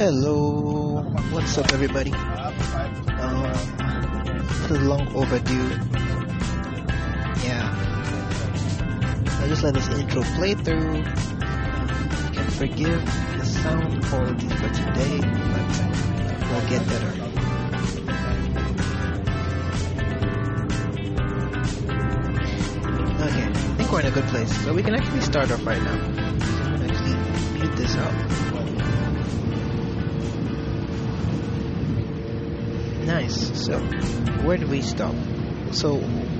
Hello, what's up, everybody? Um, this is long overdue. Yeah, I just let this intro play through. You can forgive the sound quality for today, but we'll get better. Okay, I think we're in a good place, so we can actually start off right now. Actually mute this up. Nice. So, where do we stop? So,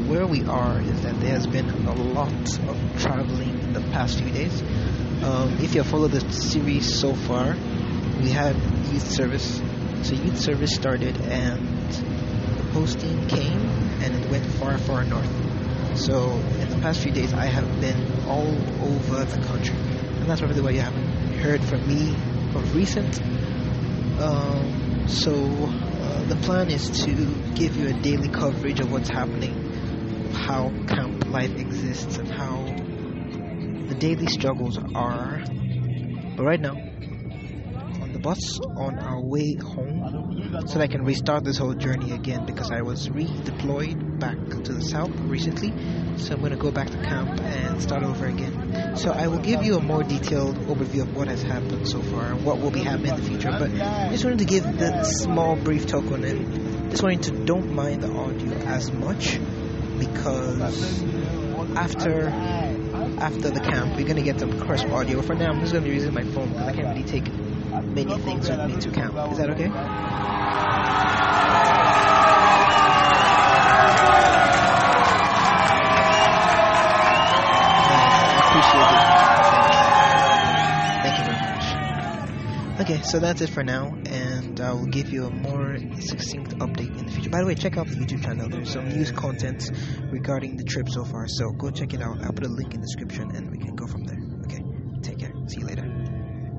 where we are is that there has been a lot of traveling in the past few days. Um, if you have followed the series so far, we had youth service. So, youth service started, and the posting came, and it went far, far north. So, in the past few days, I have been all over the country, and that's probably why you haven't heard from me of recent. Um, so, the plan is to give you a daily coverage of what's happening, how camp life exists, and how the daily struggles are. But right now, bus on our way home, so that I can restart this whole journey again because I was redeployed back to the south recently. So I'm going to go back to camp and start over again. So I will give you a more detailed overview of what has happened so far and what will be happening in the future. But I just wanted to give that small brief token and just wanted to don't mind the audio as much because after after the camp we're going to get some crisp audio. For now I'm just to be using my phone because I can't really take many things with me to count. Is that okay? I appreciate it. Thank you very much. Okay, so that's it for now, and I will give you a more succinct update in the future. By the way, check out the YouTube channel. There's some news content regarding the trip so far, so go check it out. I'll put a link in the description, and we can go from there. Okay, take care. See you later.